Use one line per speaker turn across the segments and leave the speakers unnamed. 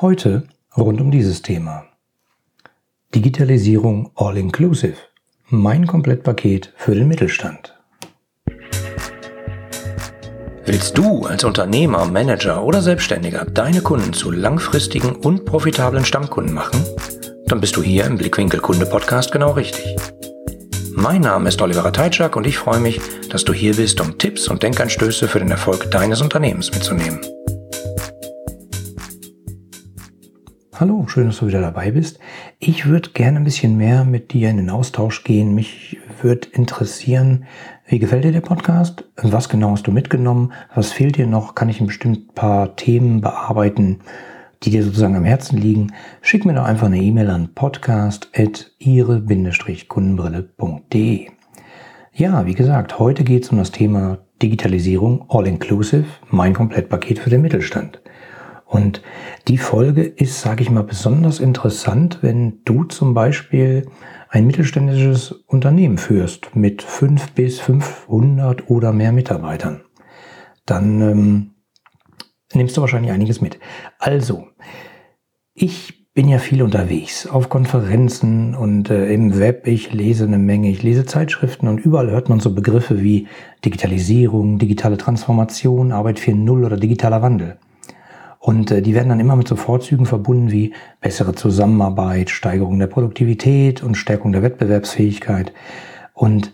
Heute rund um dieses Thema. Digitalisierung All Inclusive. Mein Komplettpaket für den Mittelstand. Willst du als Unternehmer, Manager oder Selbstständiger deine Kunden zu langfristigen und profitablen Stammkunden machen? Dann bist du hier im Blickwinkel Kunde Podcast genau richtig. Mein Name ist Oliver Teitschak und ich freue mich, dass du hier bist, um Tipps und Denkanstöße für den Erfolg deines Unternehmens mitzunehmen. Hallo, schön, dass du wieder dabei bist. Ich würde gerne ein bisschen mehr mit dir in den Austausch gehen. Mich würde interessieren, wie gefällt dir der Podcast? Was genau hast du mitgenommen? Was fehlt dir noch? Kann ich ein bestimmt paar Themen bearbeiten, die dir sozusagen am Herzen liegen? Schick mir doch einfach eine E-Mail an podcast.ihre-kundenbrille.de. Ja, wie gesagt, heute geht es um das Thema Digitalisierung All-Inclusive, mein Komplettpaket für den Mittelstand. Und die Folge ist, sage ich mal, besonders interessant, wenn du zum Beispiel ein mittelständisches Unternehmen führst mit fünf bis 500 oder mehr Mitarbeitern. Dann ähm, nimmst du wahrscheinlich einiges mit. Also, ich bin ja viel unterwegs auf Konferenzen und äh, im Web. Ich lese eine Menge, ich lese Zeitschriften und überall hört man so Begriffe wie Digitalisierung, digitale Transformation, Arbeit 4.0 oder digitaler Wandel. Und äh, die werden dann immer mit so Vorzügen verbunden wie bessere Zusammenarbeit, Steigerung der Produktivität und Stärkung der Wettbewerbsfähigkeit. Und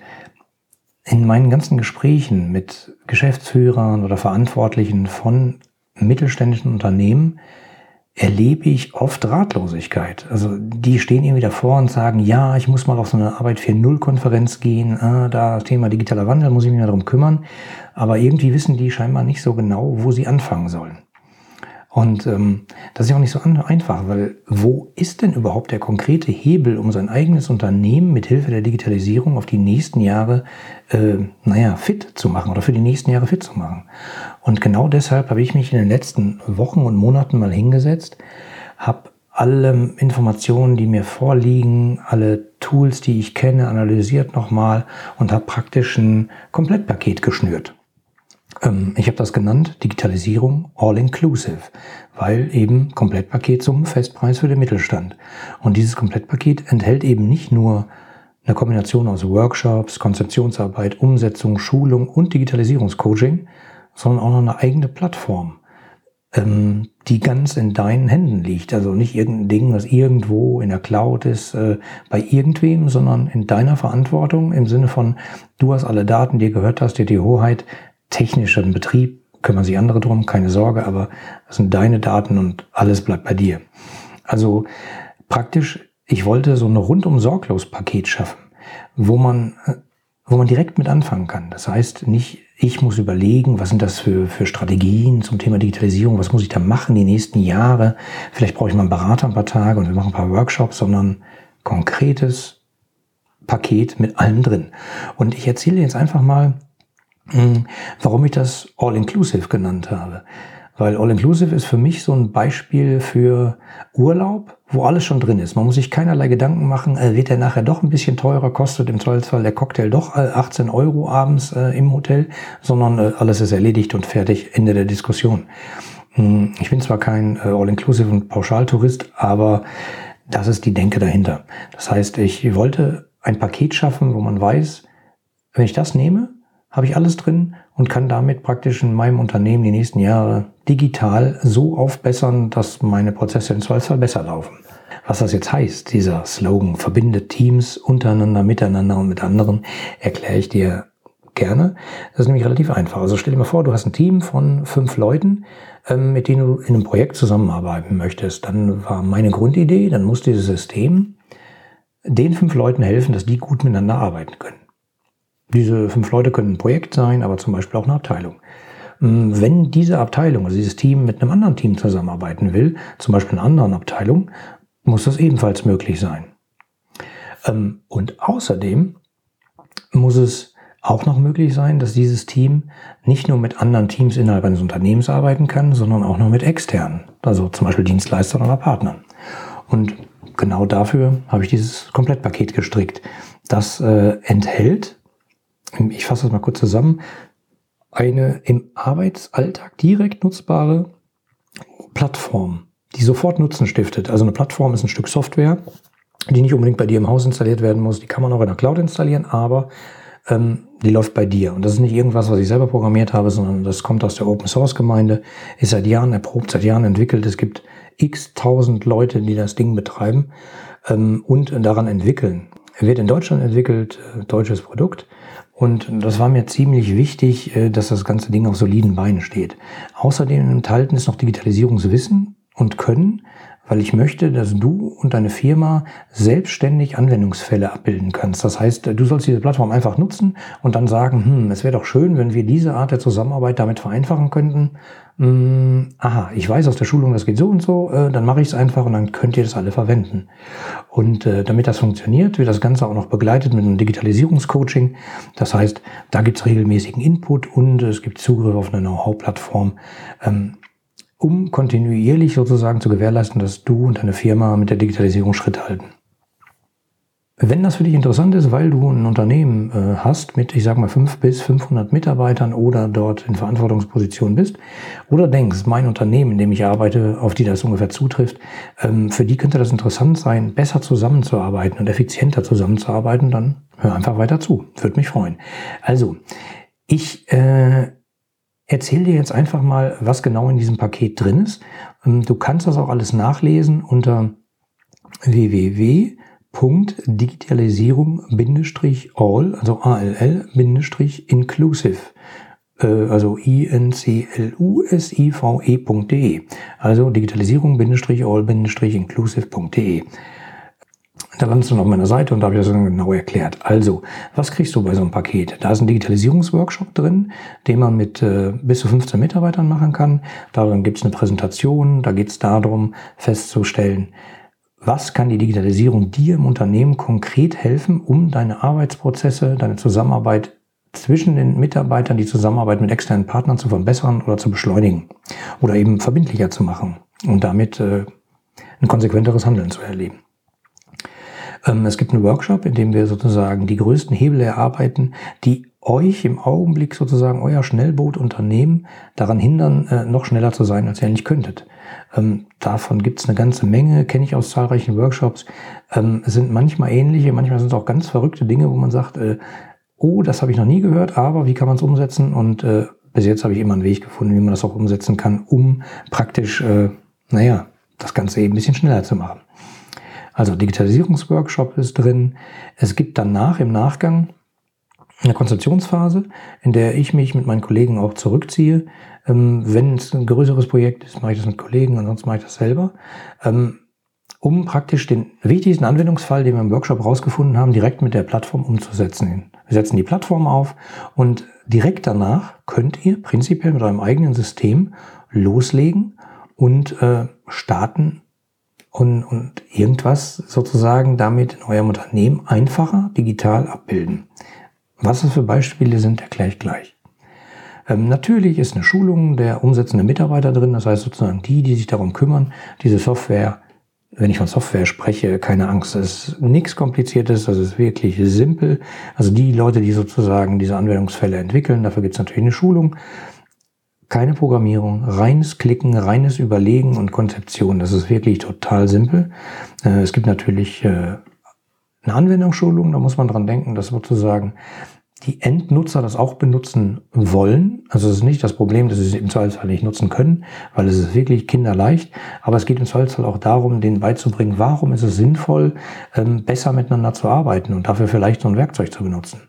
in meinen ganzen Gesprächen mit Geschäftsführern oder Verantwortlichen von mittelständischen Unternehmen erlebe ich oft Ratlosigkeit. Also die stehen irgendwie davor und sagen, ja, ich muss mal auf so eine Arbeit 4.0 Konferenz gehen, ah, da Thema digitaler Wandel, muss ich mich mal darum kümmern. Aber irgendwie wissen die scheinbar nicht so genau, wo sie anfangen sollen. Und ähm, das ist ja auch nicht so einfach, weil wo ist denn überhaupt der konkrete Hebel, um sein eigenes Unternehmen mit Hilfe der Digitalisierung auf die nächsten Jahre, äh, naja, fit zu machen oder für die nächsten Jahre fit zu machen? Und genau deshalb habe ich mich in den letzten Wochen und Monaten mal hingesetzt, habe alle Informationen, die mir vorliegen, alle Tools, die ich kenne, analysiert nochmal und habe praktisch ein Komplettpaket geschnürt. Ähm, ich habe das genannt Digitalisierung All-Inclusive, weil eben Komplettpaket zum Festpreis für den Mittelstand. Und dieses Komplettpaket enthält eben nicht nur eine Kombination aus Workshops, Konzeptionsarbeit, Umsetzung, Schulung und Digitalisierungscoaching, sondern auch noch eine eigene Plattform, ähm, die ganz in deinen Händen liegt. Also nicht irgendein Ding, was irgendwo in der Cloud ist, äh, bei irgendwem, sondern in deiner Verantwortung im Sinne von, du hast alle Daten, dir gehört hast, dir die Hoheit, technischen Betrieb kümmern sich andere drum, keine Sorge, aber das sind deine Daten und alles bleibt bei dir. Also praktisch, ich wollte so ein rundum sorglos Paket schaffen, wo man, wo man direkt mit anfangen kann. Das heißt, nicht ich muss überlegen, was sind das für, für Strategien zum Thema Digitalisierung, was muss ich da machen die nächsten Jahre. Vielleicht brauche ich mal einen Berater ein paar Tage und wir machen ein paar Workshops, sondern konkretes Paket mit allem drin. Und ich erzähle jetzt einfach mal, warum ich das All-Inclusive genannt habe. Weil All-Inclusive ist für mich so ein Beispiel für Urlaub, wo alles schon drin ist. Man muss sich keinerlei Gedanken machen, äh, wird der nachher doch ein bisschen teurer, kostet im Zweifelsfall der Cocktail doch 18 äh, Euro abends äh, im Hotel, sondern äh, alles ist erledigt und fertig, Ende der Diskussion. Hm, ich bin zwar kein äh, All-Inclusive und Pauschaltourist, aber das ist die Denke dahinter. Das heißt, ich wollte ein Paket schaffen, wo man weiß, wenn ich das nehme, habe ich alles drin und kann damit praktisch in meinem Unternehmen die nächsten Jahre digital so aufbessern, dass meine Prozesse im Zweifelsfall besser laufen. Was das jetzt heißt, dieser Slogan verbindet Teams untereinander, miteinander und mit anderen, erkläre ich dir gerne. Das ist nämlich relativ einfach. Also stell dir mal vor, du hast ein Team von fünf Leuten, ähm, mit denen du in einem Projekt zusammenarbeiten möchtest. Dann war meine Grundidee, dann muss dieses System den fünf Leuten helfen, dass die gut miteinander arbeiten können. Diese fünf Leute können ein Projekt sein, aber zum Beispiel auch eine Abteilung. Mm, wenn diese Abteilung, also dieses Team mit einem anderen Team zusammenarbeiten will, zum Beispiel einer anderen Abteilung, muss das ebenfalls möglich sein. Ähm, und außerdem muss es auch noch möglich sein, dass dieses Team nicht nur mit anderen Teams innerhalb eines Unternehmens arbeiten kann, sondern auch noch mit externen, also zum Beispiel Dienstleistern oder Partnern. Und genau dafür habe ich dieses Komplettpaket gestrickt. Das äh, enthält ich fasse das mal kurz zusammen, eine im Arbeitsalltag direkt nutzbare Plattform, die sofort Nutzen stiftet. Also eine Plattform ist ein Stück Software, die nicht unbedingt bei dir im Haus installiert werden muss. Die kann man auch in der Cloud installieren, aber ähm, die läuft bei dir. Und das ist nicht irgendwas, was ich selber programmiert habe, sondern das kommt aus der Open Source Gemeinde, ist seit Jahren erprobt, seit Jahren entwickelt. Es gibt x tausend Leute, die das Ding betreiben ähm, und daran entwickeln. Er wird in Deutschland entwickelt, äh, deutsches Produkt. Und das war mir ziemlich wichtig, äh, dass das ganze Ding auf soliden Beinen steht. Außerdem enthalten ist noch Digitalisierungswissen und Können, weil ich möchte, dass du und deine Firma selbstständig Anwendungsfälle abbilden kannst. Das heißt, du sollst diese Plattform einfach nutzen und dann sagen, hm, es wäre doch schön, wenn wir diese Art der Zusammenarbeit damit vereinfachen könnten. Hm, aha, ich weiß aus der Schulung, das geht so und so, äh, dann mache ich es einfach und dann könnt ihr das alle verwenden. Und äh, damit das funktioniert, wird das Ganze auch noch begleitet mit einem Digitalisierungscoaching. Das heißt, da gibt es regelmäßigen Input und es gibt Zugriff auf eine Know-how-Plattform. Ähm, um kontinuierlich sozusagen zu gewährleisten, dass du und deine Firma mit der Digitalisierung Schritt halten. Wenn das für dich interessant ist, weil du ein Unternehmen äh, hast mit, ich sage mal, 5 bis 500 Mitarbeitern oder dort in Verantwortungspositionen bist oder denkst, mein Unternehmen, in dem ich arbeite, auf die das ungefähr zutrifft, ähm, für die könnte das interessant sein, besser zusammenzuarbeiten und effizienter zusammenzuarbeiten, dann hör einfach weiter zu. Würde mich freuen. Also, ich äh, erzähle dir jetzt einfach mal, was genau in diesem Paket drin ist. Ähm, du kannst das auch alles nachlesen unter www.digitalisierung-all, also all-inclusive, äh, also i-n-c-l-u-s-i-v-e.de, also digitalisierung-all-inclusive.de. Da landest du noch auf meiner Seite und da habe ich das genau erklärt. Also, was kriegst du bei so einem Paket? Da ist ein Digitalisierungsworkshop drin, den man mit äh, bis zu 15 Mitarbeitern machen kann. Darin gibt es eine Präsentation, da geht es darum, festzustellen, was kann die Digitalisierung dir im Unternehmen konkret helfen, um deine Arbeitsprozesse, deine Zusammenarbeit zwischen den Mitarbeitern, die Zusammenarbeit mit externen Partnern zu verbessern oder zu beschleunigen oder eben verbindlicher zu machen und damit äh, ein konsequenteres Handeln zu erleben. Ähm, es gibt einen Workshop, in dem wir sozusagen die größten Hebel erarbeiten, die euch im Augenblick sozusagen euer Schnellbootunternehmen daran hindern, äh, noch schneller zu sein, als ihr eigentlich könntet. Ähm, davon gibt es eine ganze Menge, kenne ich aus zahlreichen Workshops. Ähm, es sind manchmal ähnliche, manchmal sind es auch ganz verrückte Dinge, wo man sagt, äh, oh, das habe ich noch nie gehört, aber wie kann man es umsetzen? Und äh, bis jetzt habe ich immer einen Weg gefunden, wie man das auch umsetzen kann, um praktisch, naja, das Ganze eben ein bisschen schneller zu machen. Also Digitalisierungsworkshop ist drin. Es gibt danach im Nachgang eine Konzeptionsphase, in der ich mich mit meinen Kollegen auch zurückziehe. Ähm, wenn es ein größeres Projekt ist, mache ich das mit Kollegen, ansonsten mache ich das selber. Ähm, um praktisch den wichtigsten Anwendungsfall, den wir im Workshop rausgefunden haben, direkt mit der Plattform umzusetzen. Wir setzen die Plattform auf und direkt danach könnt ihr prinzipiell mit eurem eigenen System loslegen und äh, starten und, und irgendwas sozusagen damit in eurem Unternehmen einfacher digital abbilden. Was das für Beispiele sind, erkläre ich gleich. Ähm, natürlich ist eine Schulung der umsetzenden Mitarbeiter drin, das heißt sozusagen die, die sich darum kümmern, diese Software, wenn ich von Software spreche, keine Angst, das ist nichts Kompliziertes, das ist wirklich simpel. Also die Leute, die sozusagen diese Anwendungsfälle entwickeln, dafür gibt es natürlich eine Schulung keine Programmierung, reines Klicken, reines Überlegen und Konzeption. Das ist wirklich total simpel. Äh, es gibt natürlich äh, eine Anwendungsschulung, da muss man dran denken, dass sozusagen die Endnutzer das auch benutzen wollen. Also es ist nicht das Problem, dass sie es im Zweifelsfall nicht nutzen können, weil es ist wirklich kinderleicht. Aber es geht im Zweifelsfall auch darum, denen beizubringen, warum ist es sinnvoll, ähm, besser miteinander zu arbeiten und dafür vielleicht so ein Werkzeug zu benutzen.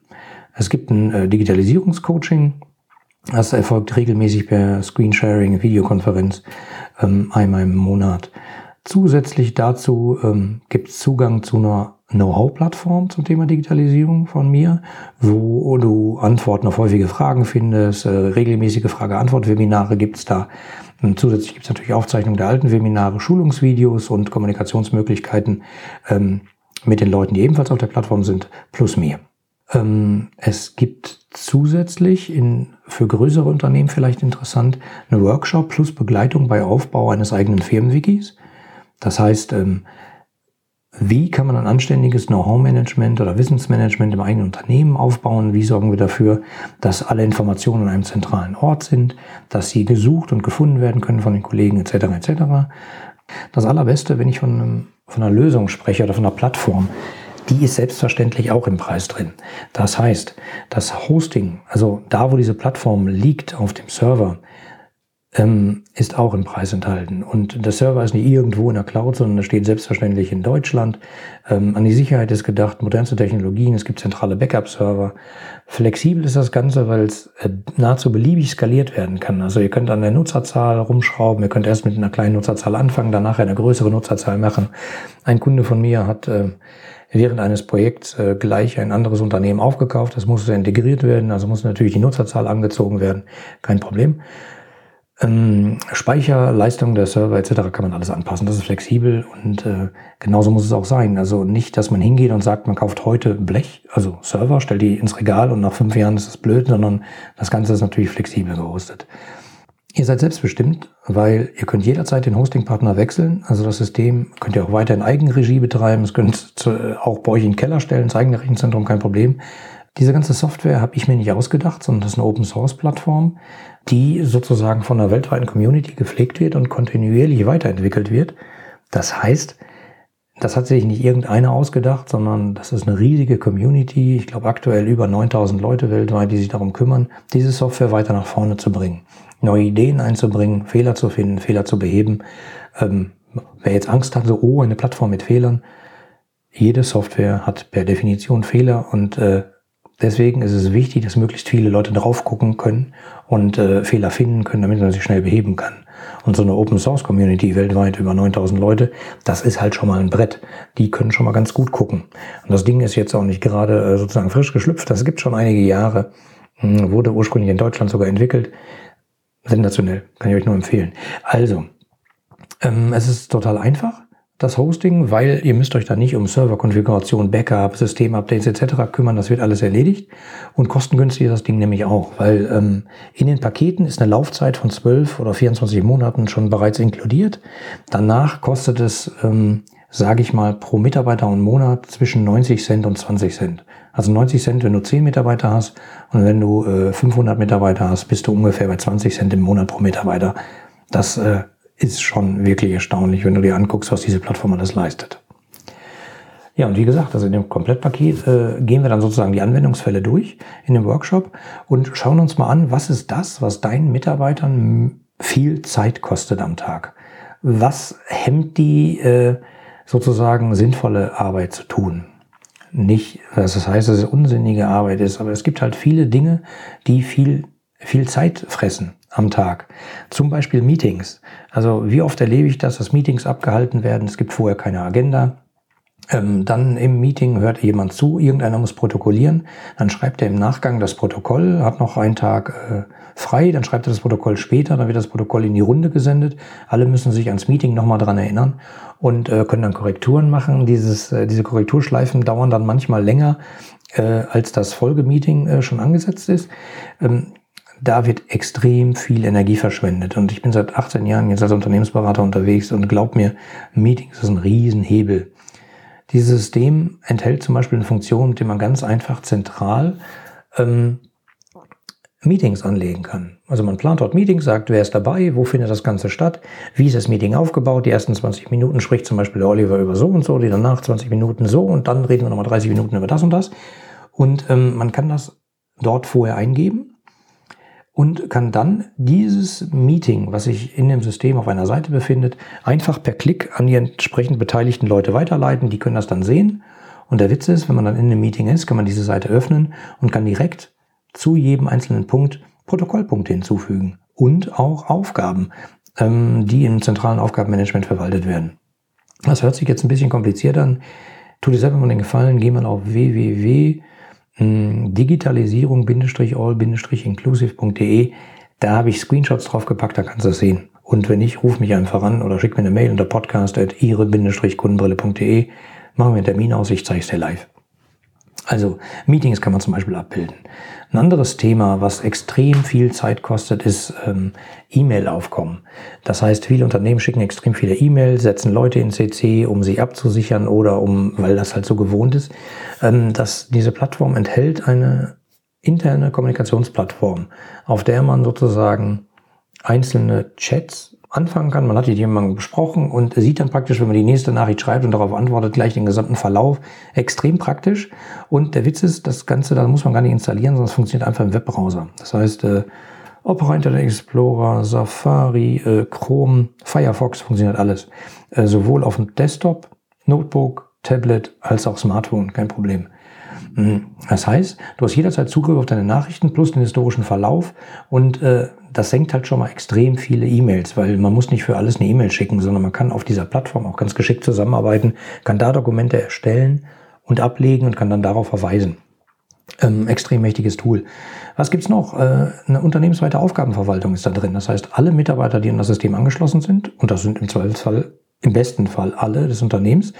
Es gibt ein äh, Digitalisierungscoaching, das erfolgt regelmäßig per Screensharing, Videokonferenz, ähm, einmal im Monat. Zusätzlich dazu ähm, gibt es Zugang zu einer Know-how-Plattform zum Thema Digitalisierung von mir, wo du Antworten auf häufige Fragen findest, äh, regelmäßige Frage-Antwort-Webinare gibt es da. Und zusätzlich gibt es natürlich Aufzeichnungen der alten Webinare, Schulungsvideos und Kommunikationsmöglichkeiten ähm, mit den Leuten, die ebenfalls auf der Plattform sind, plus mehr. Ähm, es gibt zusätzlich in, für größere Unternehmen vielleicht interessant eine Workshop plus Begleitung bei Aufbau eines eigenen Firmenwikis. Das heißt, ähm, wie kann man ein anständiges Know-how-Management oder Wissensmanagement im eigenen Unternehmen aufbauen? Wie sorgen wir dafür, dass alle Informationen an einem zentralen Ort sind, dass sie gesucht und gefunden werden können von den Kollegen etc. etc. Das Allerbeste, wenn ich von, von einer Lösung spreche oder von einer Plattform, die ist selbstverständlich auch im Preis drin. Das heißt, das Hosting, also da, wo diese Plattform liegt auf dem Server, ähm, ist auch im Preis enthalten. Und der Server ist nicht irgendwo in der Cloud, sondern er steht selbstverständlich in Deutschland. Ähm, an die Sicherheit ist gedacht, modernste Technologien, es gibt zentrale Backup-Server. Flexibel ist das Ganze, weil es äh, nahezu beliebig skaliert werden kann. Also ihr könnt an der Nutzerzahl rumschrauben, ihr könnt erst mit einer kleinen Nutzerzahl anfangen, danach eine größere Nutzerzahl machen. Ein Kunde von mir hat äh, während eines Projekts äh, gleich ein anderes Unternehmen aufgekauft. Das musste integriert werden, also muss natürlich die Nutzerzahl angezogen werden. Kein Problem. Ähm, Speicherleistung der Server etc. kann man alles anpassen. Das ist flexibel und äh, genauso muss es auch sein. Also nicht, dass man hingeht und sagt, man kauft heute Blech, also Server, stellt die ins Regal und nach fünf Jahren ist das blöd, sondern das Ganze ist natürlich flexibel gehostet. Ihr seid selbstbestimmt, weil ihr könnt jederzeit den Hostingpartner wechseln. Also das System könnt ihr auch weiter in Eigenregie betreiben. Es könnt auch bei euch in den Keller stellen, ins eigene Rechenzentrum, kein Problem. Diese ganze Software habe ich mir nicht ausgedacht, sondern das ist eine Open Source Plattform, die sozusagen von einer weltweiten Community gepflegt wird und kontinuierlich weiterentwickelt wird. Das heißt, das hat sich nicht irgendeiner ausgedacht, sondern das ist eine riesige Community. Ich glaube aktuell über 9000 Leute weltweit, die sich darum kümmern, diese Software weiter nach vorne zu bringen, neue Ideen einzubringen, Fehler zu finden, Fehler zu beheben. Ähm, wer jetzt Angst hat, so, oh, eine Plattform mit Fehlern, jede Software hat per Definition Fehler und äh, Deswegen ist es wichtig, dass möglichst viele Leute drauf gucken können und äh, Fehler finden können, damit man sie schnell beheben kann. Und so eine Open Source Community weltweit über 9000 Leute, das ist halt schon mal ein Brett. Die können schon mal ganz gut gucken. Und das Ding ist jetzt auch nicht gerade äh, sozusagen frisch geschlüpft. Das gibt schon einige Jahre. Hm, wurde ursprünglich in Deutschland sogar entwickelt. Sensationell. Kann ich euch nur empfehlen. Also, ähm, es ist total einfach das Hosting, weil ihr müsst euch da nicht um Serverkonfiguration, Backup, Systemupdates etc. kümmern. Das wird alles erledigt. Und kostengünstig ist das Ding nämlich auch, weil ähm, in den Paketen ist eine Laufzeit von 12 oder 24 Monaten schon bereits inkludiert. Danach kostet es, ähm, sage ich mal, pro Mitarbeiter und Monat zwischen 90 Cent und 20 Cent. Also 90 Cent, wenn du 10 Mitarbeiter hast und wenn du äh, 500 Mitarbeiter hast, bist du ungefähr bei 20 Cent im Monat pro Mitarbeiter. Das äh, ist schon wirklich erstaunlich, wenn du dir anguckst, was diese Plattform alles leistet. Ja, und wie gesagt, also in dem Komplettpaket äh, gehen wir dann sozusagen die Anwendungsfälle durch in dem Workshop und schauen uns mal an, was ist das, was deinen Mitarbeitern viel Zeit kostet am Tag. Was hemmt die äh, sozusagen sinnvolle Arbeit zu tun? Nicht, dass das heißt, dass es unsinnige Arbeit ist, aber es gibt halt viele Dinge, die viel, viel Zeit fressen am Tag. Zum Beispiel Meetings. Also wie oft erlebe ich das, dass Meetings abgehalten werden, es gibt vorher keine Agenda. Ähm, dann im Meeting hört jemand zu, irgendeiner muss protokollieren, dann schreibt er im Nachgang das Protokoll, hat noch einen Tag äh, frei, dann schreibt er das Protokoll später, dann wird das Protokoll in die Runde gesendet. Alle müssen sich ans Meeting nochmal dran erinnern und äh, können dann Korrekturen machen. Dieses, äh, diese Korrekturschleifen dauern dann manchmal länger, äh, als das Folgemeeting äh, schon angesetzt ist. Ähm, da wird extrem viel Energie verschwendet. Und ich bin seit 18 Jahren jetzt als Unternehmensberater unterwegs und glaub mir, Meetings ist ein Riesenhebel. Dieses System enthält zum Beispiel eine Funktion, mit der man ganz einfach zentral ähm, Meetings anlegen kann. Also man plant dort Meetings, sagt, wer ist dabei, wo findet das Ganze statt, wie ist das Meeting aufgebaut. Die ersten 20 Minuten spricht zum Beispiel der Oliver über so und so, die danach 20 Minuten so und dann reden wir nochmal 30 Minuten über das und das. Und ähm, man kann das dort vorher eingeben und kann dann dieses Meeting, was sich in dem System auf einer Seite befindet, einfach per Klick an die entsprechend beteiligten Leute weiterleiten. Die können das dann sehen. Und der Witz ist, wenn man dann in einem Meeting ist, kann man diese Seite öffnen und kann direkt zu jedem einzelnen Punkt Protokollpunkte hinzufügen und auch Aufgaben, ähm, die im zentralen Aufgabenmanagement verwaltet werden. Das hört sich jetzt ein bisschen kompliziert an. Tu dir selber mal den Gefallen, geh mal auf www digitalisierung-all-inclusive.de. Da habe ich Screenshots draufgepackt, da kannst du das sehen. Und wenn nicht, ruf mich einfach an oder schick mir eine Mail unter podcast.ihre-kundenbrille.de. Machen wir einen Termin aus, ich zeige es dir live. Also Meetings kann man zum Beispiel abbilden. Ein anderes Thema, was extrem viel Zeit kostet, ist ähm, E-Mail-Aufkommen. Das heißt, viele Unternehmen schicken extrem viele E-Mails, setzen Leute in CC, um sie abzusichern oder um, weil das halt so gewohnt ist. Ähm, dass diese Plattform enthält eine interne Kommunikationsplattform, auf der man sozusagen einzelne Chats anfangen kann. Man hat die jemandem besprochen und sieht dann praktisch, wenn man die nächste Nachricht schreibt und darauf antwortet, gleich den gesamten Verlauf. Extrem praktisch. Und der Witz ist, das Ganze, da muss man gar nicht installieren, sondern es funktioniert einfach im Webbrowser. Das heißt, äh, Opera Internet Explorer, Safari, äh, Chrome, Firefox funktioniert alles. Äh, sowohl auf dem Desktop, Notebook, Tablet als auch Smartphone, kein Problem. Mhm. Das heißt, du hast jederzeit Zugriff auf deine Nachrichten plus den historischen Verlauf und äh, das senkt halt schon mal extrem viele E-Mails, weil man muss nicht für alles eine E-Mail schicken, sondern man kann auf dieser Plattform auch ganz geschickt zusammenarbeiten, kann da Dokumente erstellen und ablegen und kann dann darauf verweisen. Ähm, extrem mächtiges Tool. Was gibt's noch? Äh, eine unternehmensweite Aufgabenverwaltung ist da drin. Das heißt, alle Mitarbeiter, die an das System angeschlossen sind, und das sind im Zweifelsfall, im besten Fall alle des Unternehmens,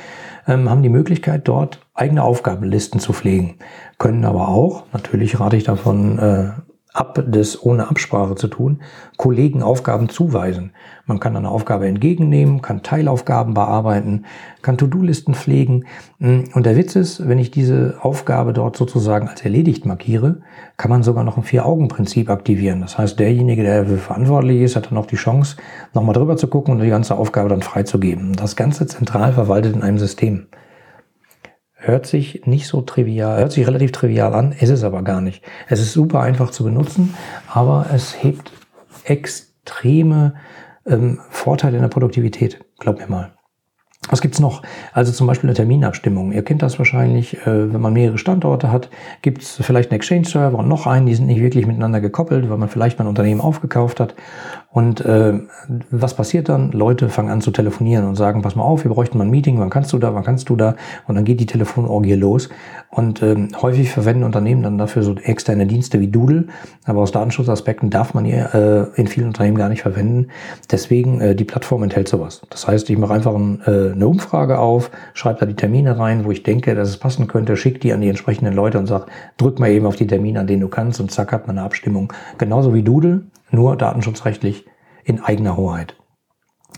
ähm, haben die Möglichkeit, dort eigene Aufgabenlisten zu pflegen. Können aber auch, natürlich rate ich davon äh, ab, das ohne Absprache zu tun, Kollegen Aufgaben zuweisen. Man kann eine Aufgabe entgegennehmen, kann Teilaufgaben bearbeiten, kann To-Do-Listen pflegen. Und der Witz ist, wenn ich diese Aufgabe dort sozusagen als erledigt markiere, kann man sogar noch ein Vier-Augen-Prinzip aktivieren. Das heißt, derjenige, der dafür verantwortlich ist, hat dann auch die Chance, nochmal drüber zu gucken und die ganze Aufgabe dann freizugeben. Das Ganze zentral verwaltet in einem System. Hört sich nicht so trivial, hört sich relativ trivial an, ist es aber gar nicht. Es ist super einfach zu benutzen, aber es hebt extreme ähm, Vorteile in der Produktivität, glaub mir mal. Was gibt's noch? Also zum Beispiel eine Terminabstimmung. Ihr kennt das wahrscheinlich, äh, wenn man mehrere Standorte hat, gibt's vielleicht einen Exchange-Server und noch einen, die sind nicht wirklich miteinander gekoppelt, weil man vielleicht mal ein Unternehmen aufgekauft hat. Und äh, was passiert dann? Leute fangen an zu telefonieren und sagen, pass mal auf, wir bräuchten mal ein Meeting, wann kannst du da, wann kannst du da? Und dann geht die Telefonorgie los. Und ähm, häufig verwenden Unternehmen dann dafür so externe Dienste wie Doodle, aber aus Datenschutzaspekten darf man ihr äh, in vielen Unternehmen gar nicht verwenden. Deswegen, äh, die Plattform enthält sowas. Das heißt, ich mache einfach ein, äh, eine Umfrage auf, schreibe da die Termine rein, wo ich denke, dass es passen könnte, schicke die an die entsprechenden Leute und sage, drück mal eben auf die Termine, an denen du kannst und zack, hat man eine Abstimmung. Genauso wie Doodle, nur datenschutzrechtlich in eigener Hoheit.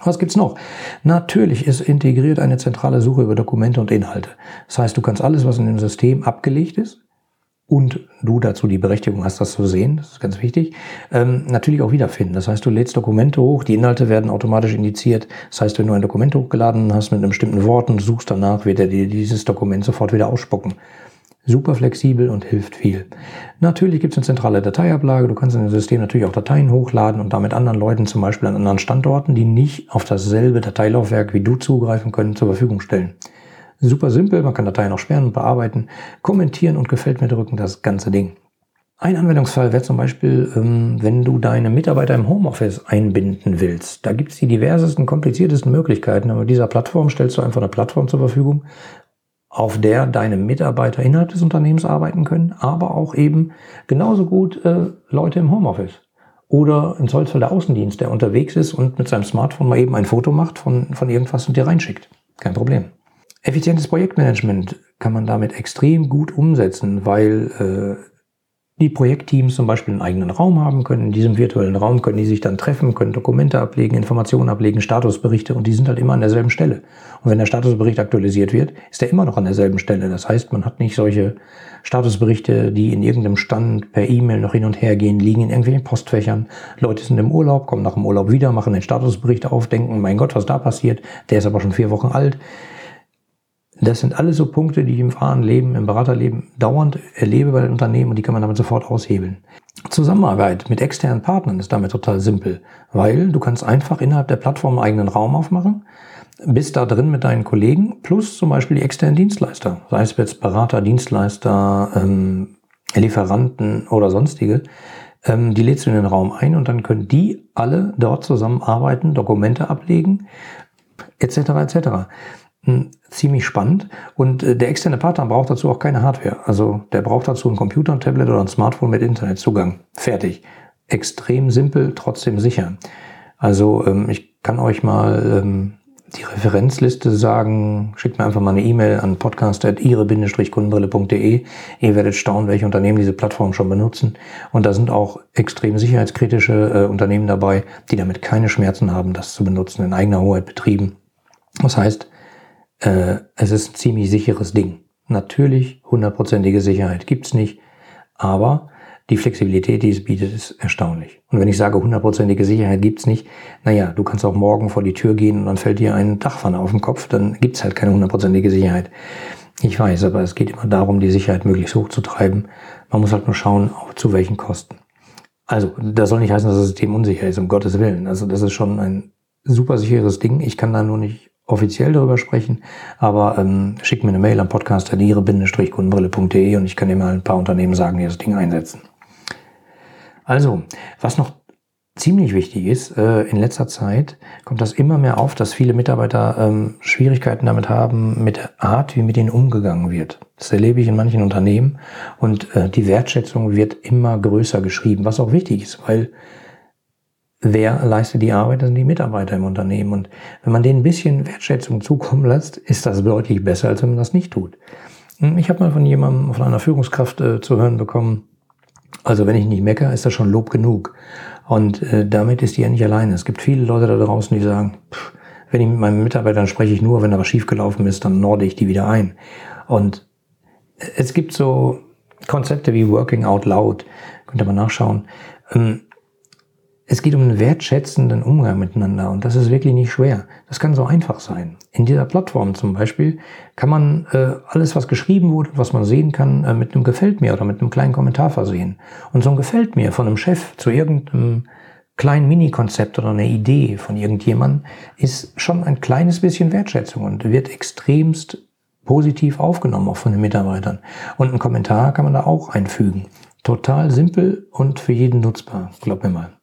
Was gibt's noch? Natürlich ist integriert eine zentrale Suche über Dokumente und Inhalte. Das heißt, du kannst alles, was in dem System abgelegt ist, und du dazu die Berechtigung hast, das zu sehen, das ist ganz wichtig, ähm, natürlich auch wiederfinden. Das heißt, du lädst Dokumente hoch, die Inhalte werden automatisch indiziert. Das heißt, wenn du ein Dokument hochgeladen hast mit einem bestimmten Wort und suchst danach, wird er dir dieses Dokument sofort wieder ausspucken super flexibel und hilft viel. Natürlich gibt es eine zentrale Dateiablage. Du kannst in dem System natürlich auch Dateien hochladen und damit anderen Leuten, zum Beispiel an anderen Standorten, die nicht auf dasselbe Dateilaufwerk wie du zugreifen können, zur Verfügung stellen. Super simpel, man kann Dateien auch sperren und bearbeiten, kommentieren und gefällt mir drücken, das ganze Ding. Ein Anwendungsfall wäre zum Beispiel, ähm, wenn du deine Mitarbeiter im Homeoffice einbinden willst. Da gibt es die diversesten, kompliziertesten Möglichkeiten. Aber mit dieser Plattform stellst du einfach eine Plattform zur Verfügung, auf der deine Mitarbeiter innerhalb des Unternehmens arbeiten können, aber auch eben genauso gut äh, Leute im Homeoffice. Oder im Zollfall der Außendienst, der unterwegs ist und mit seinem Smartphone mal eben ein Foto macht von, von irgendwas und dir reinschickt. Kein Problem. Effizientes Projektmanagement kann man damit extrem gut umsetzen, weil äh, die Projektteams zum Beispiel einen eigenen Raum haben können. In diesem virtuellen Raum können die sich dann treffen, können Dokumente ablegen, Informationen ablegen, Statusberichte und die sind halt immer an derselben Stelle. Und wenn der Statusbericht aktualisiert wird, ist er immer noch an derselben Stelle. Das heißt, man hat nicht solche Statusberichte, die in irgendeinem Stand per E-Mail noch hin und her gehen, liegen in irgendwelchen Postfächern. Leute sind im Urlaub, kommen nach dem Urlaub wieder, machen den Statusbericht auf, denken, mein Gott, was da passiert, der ist aber schon vier Wochen alt. Das sind alles so Punkte, die ich im wahren Leben, im Beraterleben dauernd erlebe bei den Unternehmen und die kann man damit sofort aushebeln. Zusammenarbeit mit externen Partnern ist damit total simpel, weil du kannst einfach innerhalb der Plattform einen eigenen Raum aufmachen, bist da drin mit deinen Kollegen plus zum Beispiel die externen Dienstleister, sei es jetzt Berater, Dienstleister, ähm, Lieferanten oder sonstige. Ähm, die lädst du in den Raum ein und dann können die alle dort zusammenarbeiten, Dokumente ablegen, etc. etc ziemlich spannend. Und äh, der externe Partner braucht dazu auch keine Hardware. Also der braucht dazu einen Computer, ein Tablet oder ein Smartphone mit Internetzugang. Fertig. Extrem simpel, trotzdem sicher. Also ähm, ich kann euch mal ähm, die Referenzliste sagen. Schickt mir einfach mal eine E-Mail an podcast.ihre-kundenbrille.de. Ihr werdet staunen, welche Unternehmen diese Plattform schon benutzen. Und da sind auch extrem sicherheitskritische äh, Unternehmen dabei, die damit keine Schmerzen haben, das zu benutzen, in eigener Hoheit betrieben. Das heißt, äh, es ist ein ziemlich sicheres Ding. Natürlich, hundertprozentige Sicherheit gibt's nicht, aber die Flexibilität, die es bietet, ist erstaunlich. Und wenn ich sage, hundertprozentige Sicherheit gibt's nicht, naja, du kannst auch morgen vor die Tür gehen und dann fällt dir ein Dachpfanne auf den Kopf, dann gibt's halt keine hundertprozentige Sicherheit. Ich weiß, aber es geht immer darum, die Sicherheit möglichst hoch zu treiben. Man muss halt nur schauen, zu welchen Kosten. Also, das soll nicht heißen, dass das System unsicher ist, um Gottes Willen. Also, das ist schon ein super sicheres Ding. Ich kann da nur nicht offiziell darüber sprechen, aber ähm, schickt mir eine Mail am podcast kundenbrillede und ich kann dir mal ein paar Unternehmen sagen, die das Ding einsetzen. Also, was noch ziemlich wichtig ist, äh, in letzter Zeit kommt das immer mehr auf, dass viele Mitarbeiter ähm, Schwierigkeiten damit haben, mit der Art, wie mit ihnen umgegangen wird. Das erlebe ich in manchen Unternehmen und äh, die Wertschätzung wird immer größer geschrieben, was auch wichtig ist, weil wer leistet die Arbeit? Das sind die Mitarbeiter im Unternehmen. Und wenn man denen ein bisschen Wertschätzung zukommen lässt, ist das deutlich besser, als wenn man das nicht tut. Hm, ich habe mal von jemandem, von einer Führungskraft äh, zu hören bekommen, also wenn ich nicht meckere, ist das schon Lob genug. Und äh, damit ist die ja nicht alleine. Es gibt viele Leute da draußen, die sagen, pff, wenn ich mit meinen Mitarbeitern spreche ich nur, wenn da was schiefgelaufen ist, dann norde ich die wieder ein. Und es gibt so Konzepte wie Working Out Loud, könnt ihr mal nachschauen. Ähm, es geht um einen wertschätzenden Umgang miteinander und das ist wirklich nicht schwer. Das kann so einfach sein. In dieser Plattform zum Beispiel kann man äh, alles, was geschrieben wurde, was man sehen kann, äh, mit einem Gefällt mir oder mit einem kleinen Kommentar versehen. Und so ein Gefällt mir von einem Chef zu irgendeinem kleinen Mini-Konzept oder einer Idee von irgendjemandem ist schon ein kleines bisschen Wertschätzung und wird extremst positiv aufgenommen, auch von den Mitarbeitern. Und einen Kommentar kann man da auch einfügen. Total simpel und für jeden nutzbar, glaub mir mal.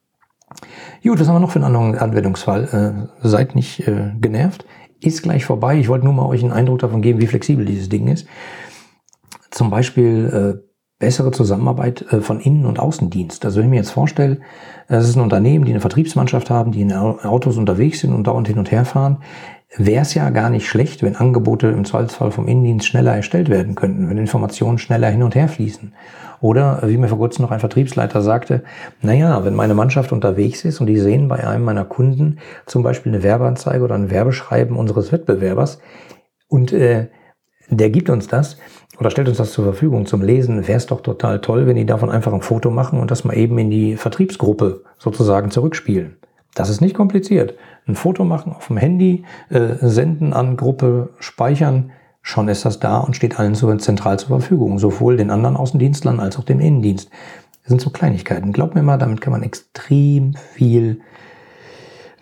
Gut, was haben wir noch für einen anderen Anwendungsfall? Äh, seid nicht äh, genervt. Ist gleich vorbei. Ich wollte nur mal euch einen Eindruck davon geben, wie flexibel dieses Ding ist. Zum Beispiel äh, bessere Zusammenarbeit äh, von Innen- und Außendienst. Also wenn ich mir jetzt vorstelle, es ist ein Unternehmen, die eine Vertriebsmannschaft haben, die in Autos unterwegs sind und dauernd hin und her fahren, wäre es ja gar nicht schlecht, wenn Angebote im Zweifelsfall vom Innendienst schneller erstellt werden könnten, wenn Informationen schneller hin und her fließen. Oder, wie mir vor kurzem noch ein Vertriebsleiter sagte, naja, wenn meine Mannschaft unterwegs ist und die sehen bei einem meiner Kunden zum Beispiel eine Werbeanzeige oder ein Werbeschreiben unseres Wettbewerbers und äh, der gibt uns das oder stellt uns das zur Verfügung zum Lesen, wäre es doch total toll, wenn die davon einfach ein Foto machen und das mal eben in die Vertriebsgruppe sozusagen zurückspielen. Das ist nicht kompliziert. Ein Foto machen auf dem Handy, äh, senden an Gruppe, speichern, schon ist das da und steht allen so zentral zur Verfügung, sowohl den anderen Außendienstlern als auch dem Innendienst. Das sind so Kleinigkeiten. Glaubt mir mal, damit kann man extrem viel,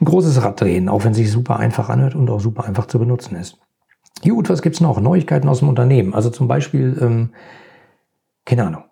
ein großes Rad drehen, auch wenn es sich super einfach anhört und auch super einfach zu benutzen ist. Gut, was gibt's noch? Neuigkeiten aus dem Unternehmen. Also zum Beispiel, ähm, keine Ahnung,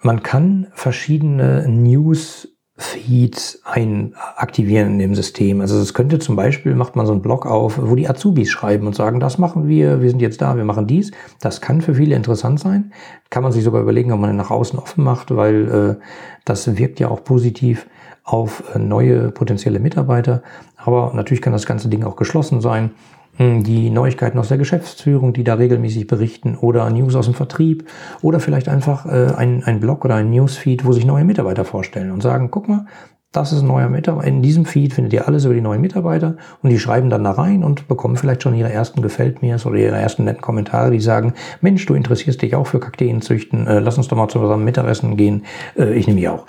man kann verschiedene News Feeds ein aktivieren in dem System. Also es könnte zum Beispiel, macht man so einen Blog auf, wo die Azubis schreiben und sagen, das machen wir, wir sind jetzt da, wir machen dies. Das kann für viele interessant sein. Kann man sich sogar überlegen, ob man den nach außen offen macht, weil äh, das wirkt ja auch positiv auf äh, neue potenzielle Mitarbeiter. Aber natürlich kann das ganze Ding auch geschlossen sein. Hm, die Neuigkeiten aus der Geschäftsführung, die da regelmäßig berichten oder News aus dem Vertrieb oder vielleicht einfach äh, ein, ein Blog oder ein Newsfeed, wo sich neue Mitarbeiter vorstellen und sagen, guck mal, das ist ein neuer Mitarbeiter. In diesem Feed findet ihr alles über die neuen Mitarbeiter und die schreiben dann da rein und bekommen vielleicht schon ihre ersten Gefällt mir's oder ihre ersten netten Kommentare, die sagen, Mensch, du interessierst dich auch für Kakteenzüchten, äh, lass uns doch mal zusammen Mittagessen gehen. Äh, ich nehme mich auch.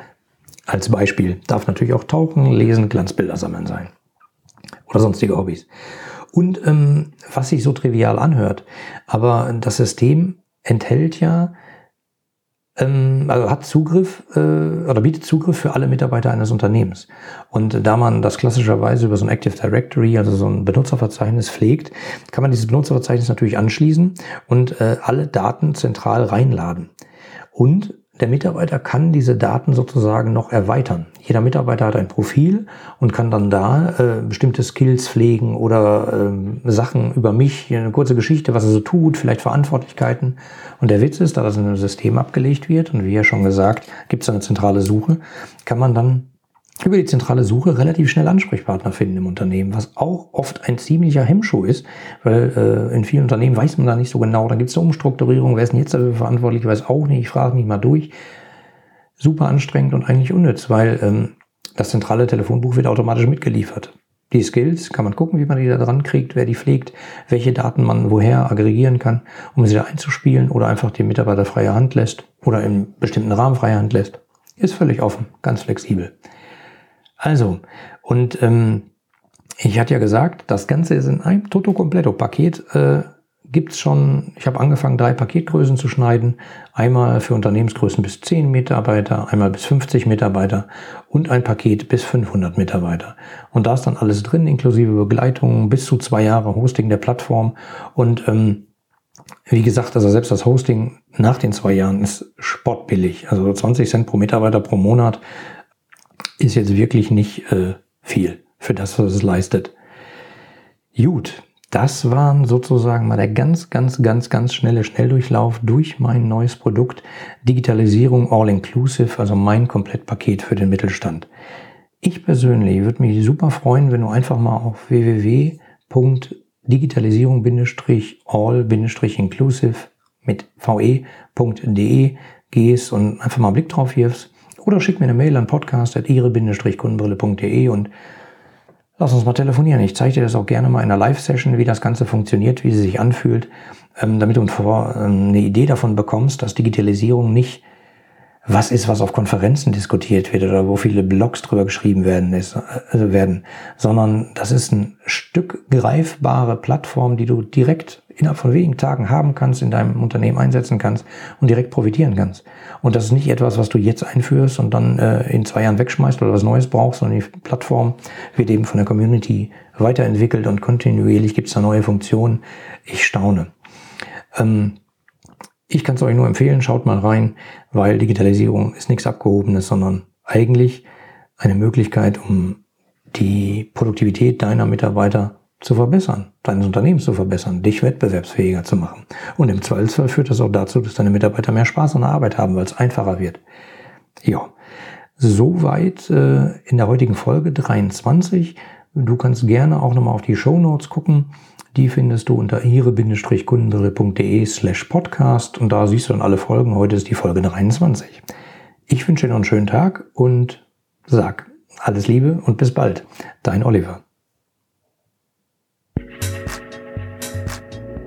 Als Beispiel darf natürlich auch Tauchen, Lesen, Glanzbilder sammeln sein. Oder sonstige Hobbys und ähm, was sich so trivial anhört. Aber das System enthält ja, ähm, also hat Zugriff äh, oder bietet Zugriff für alle Mitarbeiter eines Unternehmens. Und da man das klassischerweise über so ein Active Directory, also so ein Benutzerverzeichnis pflegt, kann man dieses Benutzerverzeichnis natürlich anschließen und äh, alle Daten zentral reinladen. Und der Mitarbeiter kann diese Daten sozusagen noch erweitern. Jeder Mitarbeiter hat ein Profil und kann dann da äh, bestimmte Skills pflegen oder äh, Sachen über mich, eine kurze Geschichte, was er so tut, vielleicht Verantwortlichkeiten. Und der Witz ist, da das in einem System abgelegt wird und wie ja schon gesagt, gibt es eine zentrale Suche, kann man dann über die zentrale Suche relativ schnell Ansprechpartner finden im Unternehmen, was auch oft ein ziemlicher Hemmschuh ist, weil äh, in vielen Unternehmen weiß man da nicht so genau, dann gibt es eine Umstrukturierung, wer ist denn jetzt dafür verantwortlich, ich weiß auch nicht, ich frage mich mal durch. Super anstrengend und eigentlich unnütz, weil ähm, das zentrale Telefonbuch wird automatisch mitgeliefert. Die Skills kann man gucken, wie man die da dran kriegt, wer die pflegt, welche Daten man woher aggregieren kann, um sie da einzuspielen oder einfach den Mitarbeiter freie Hand lässt oder in bestimmten Rahmen freie Hand lässt. Ist völlig offen, ganz flexibel. Also, und ähm, ich hatte ja gesagt, das Ganze ist in einem Toto Completo Paket äh, gibt's schon, ich habe angefangen, drei Paketgrößen zu schneiden. Einmal für Unternehmensgrößen bis 10 Mitarbeiter, einmal bis 50 Mitarbeiter und ein Paket bis 500 Mitarbeiter. Und da ist dann alles drin, inklusive Begleitung, bis zu zwei Jahre Hosting der Plattform. Und ähm, wie gesagt, also selbst das Hosting nach den zwei Jahren ist sportbillig. Also 20 Cent pro Mitarbeiter pro Monat ist jetzt wirklich nicht äh, viel für das, was es leistet. Gut, das waren sozusagen mal der ganz, ganz, ganz, ganz schnelle Schnelldurchlauf durch mein neues Produkt Digitalisierung All Inclusive, also mein Komplettpaket für den Mittelstand. Ich persönlich würde mich super freuen, wenn du einfach mal auf www.digitalisierung-all-inclusive mit ve.de gehst und einfach mal einen Blick drauf wirfst. Oder schick mir eine Mail an podcast.ihre-kundenbrille.de und Lass uns mal telefonieren. Ich zeige dir das auch gerne mal in einer Live-Session, wie das Ganze funktioniert, wie sie sich anfühlt, ähm, damit du ähm, eine Idee davon bekommst, dass Digitalisierung nicht was ist, was auf Konferenzen diskutiert wird oder wo viele Blogs drüber geschrieben werden, ist, also werden, sondern das ist ein Stück greifbare Plattform, die du direkt innerhalb von wenigen Tagen haben kannst, in deinem Unternehmen einsetzen kannst und direkt profitieren kannst. Und das ist nicht etwas, was du jetzt einführst und dann äh, in zwei Jahren wegschmeißt oder was Neues brauchst, sondern die Plattform wird eben von der Community weiterentwickelt und kontinuierlich gibt es da neue Funktionen. Ich staune. Ähm, ich kann es euch nur empfehlen, schaut mal rein, weil Digitalisierung ist nichts Abgehobenes, sondern eigentlich eine Möglichkeit, um die Produktivität deiner Mitarbeiter zu verbessern, deines Unternehmens zu verbessern, dich wettbewerbsfähiger zu machen. Und im Zweifelsfall führt das auch dazu, dass deine Mitarbeiter mehr Spaß an der Arbeit haben, weil es einfacher wird. Ja, soweit äh, in der heutigen Folge 23. Du kannst gerne auch nochmal auf die Show Notes gucken. Die findest du unter ihre-kundenbrille.de slash podcast und da siehst du dann alle Folgen. Heute ist die Folge 23. Ich wünsche dir noch einen schönen Tag und sag alles Liebe und bis bald. Dein Oliver.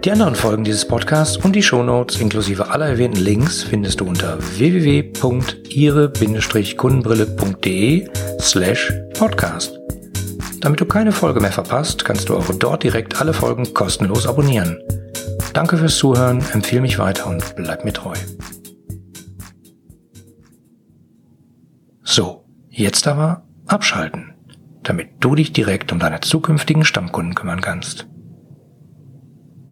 Die anderen Folgen dieses Podcasts und die Shownotes inklusive aller erwähnten Links findest du unter www.ihre-kundenbrille.de slash podcast. Damit du keine Folge mehr verpasst, kannst du auch dort direkt alle Folgen kostenlos abonnieren. Danke fürs Zuhören, empfehle mich weiter und bleib mir treu. So, jetzt aber abschalten, damit du dich direkt um deine zukünftigen Stammkunden kümmern kannst.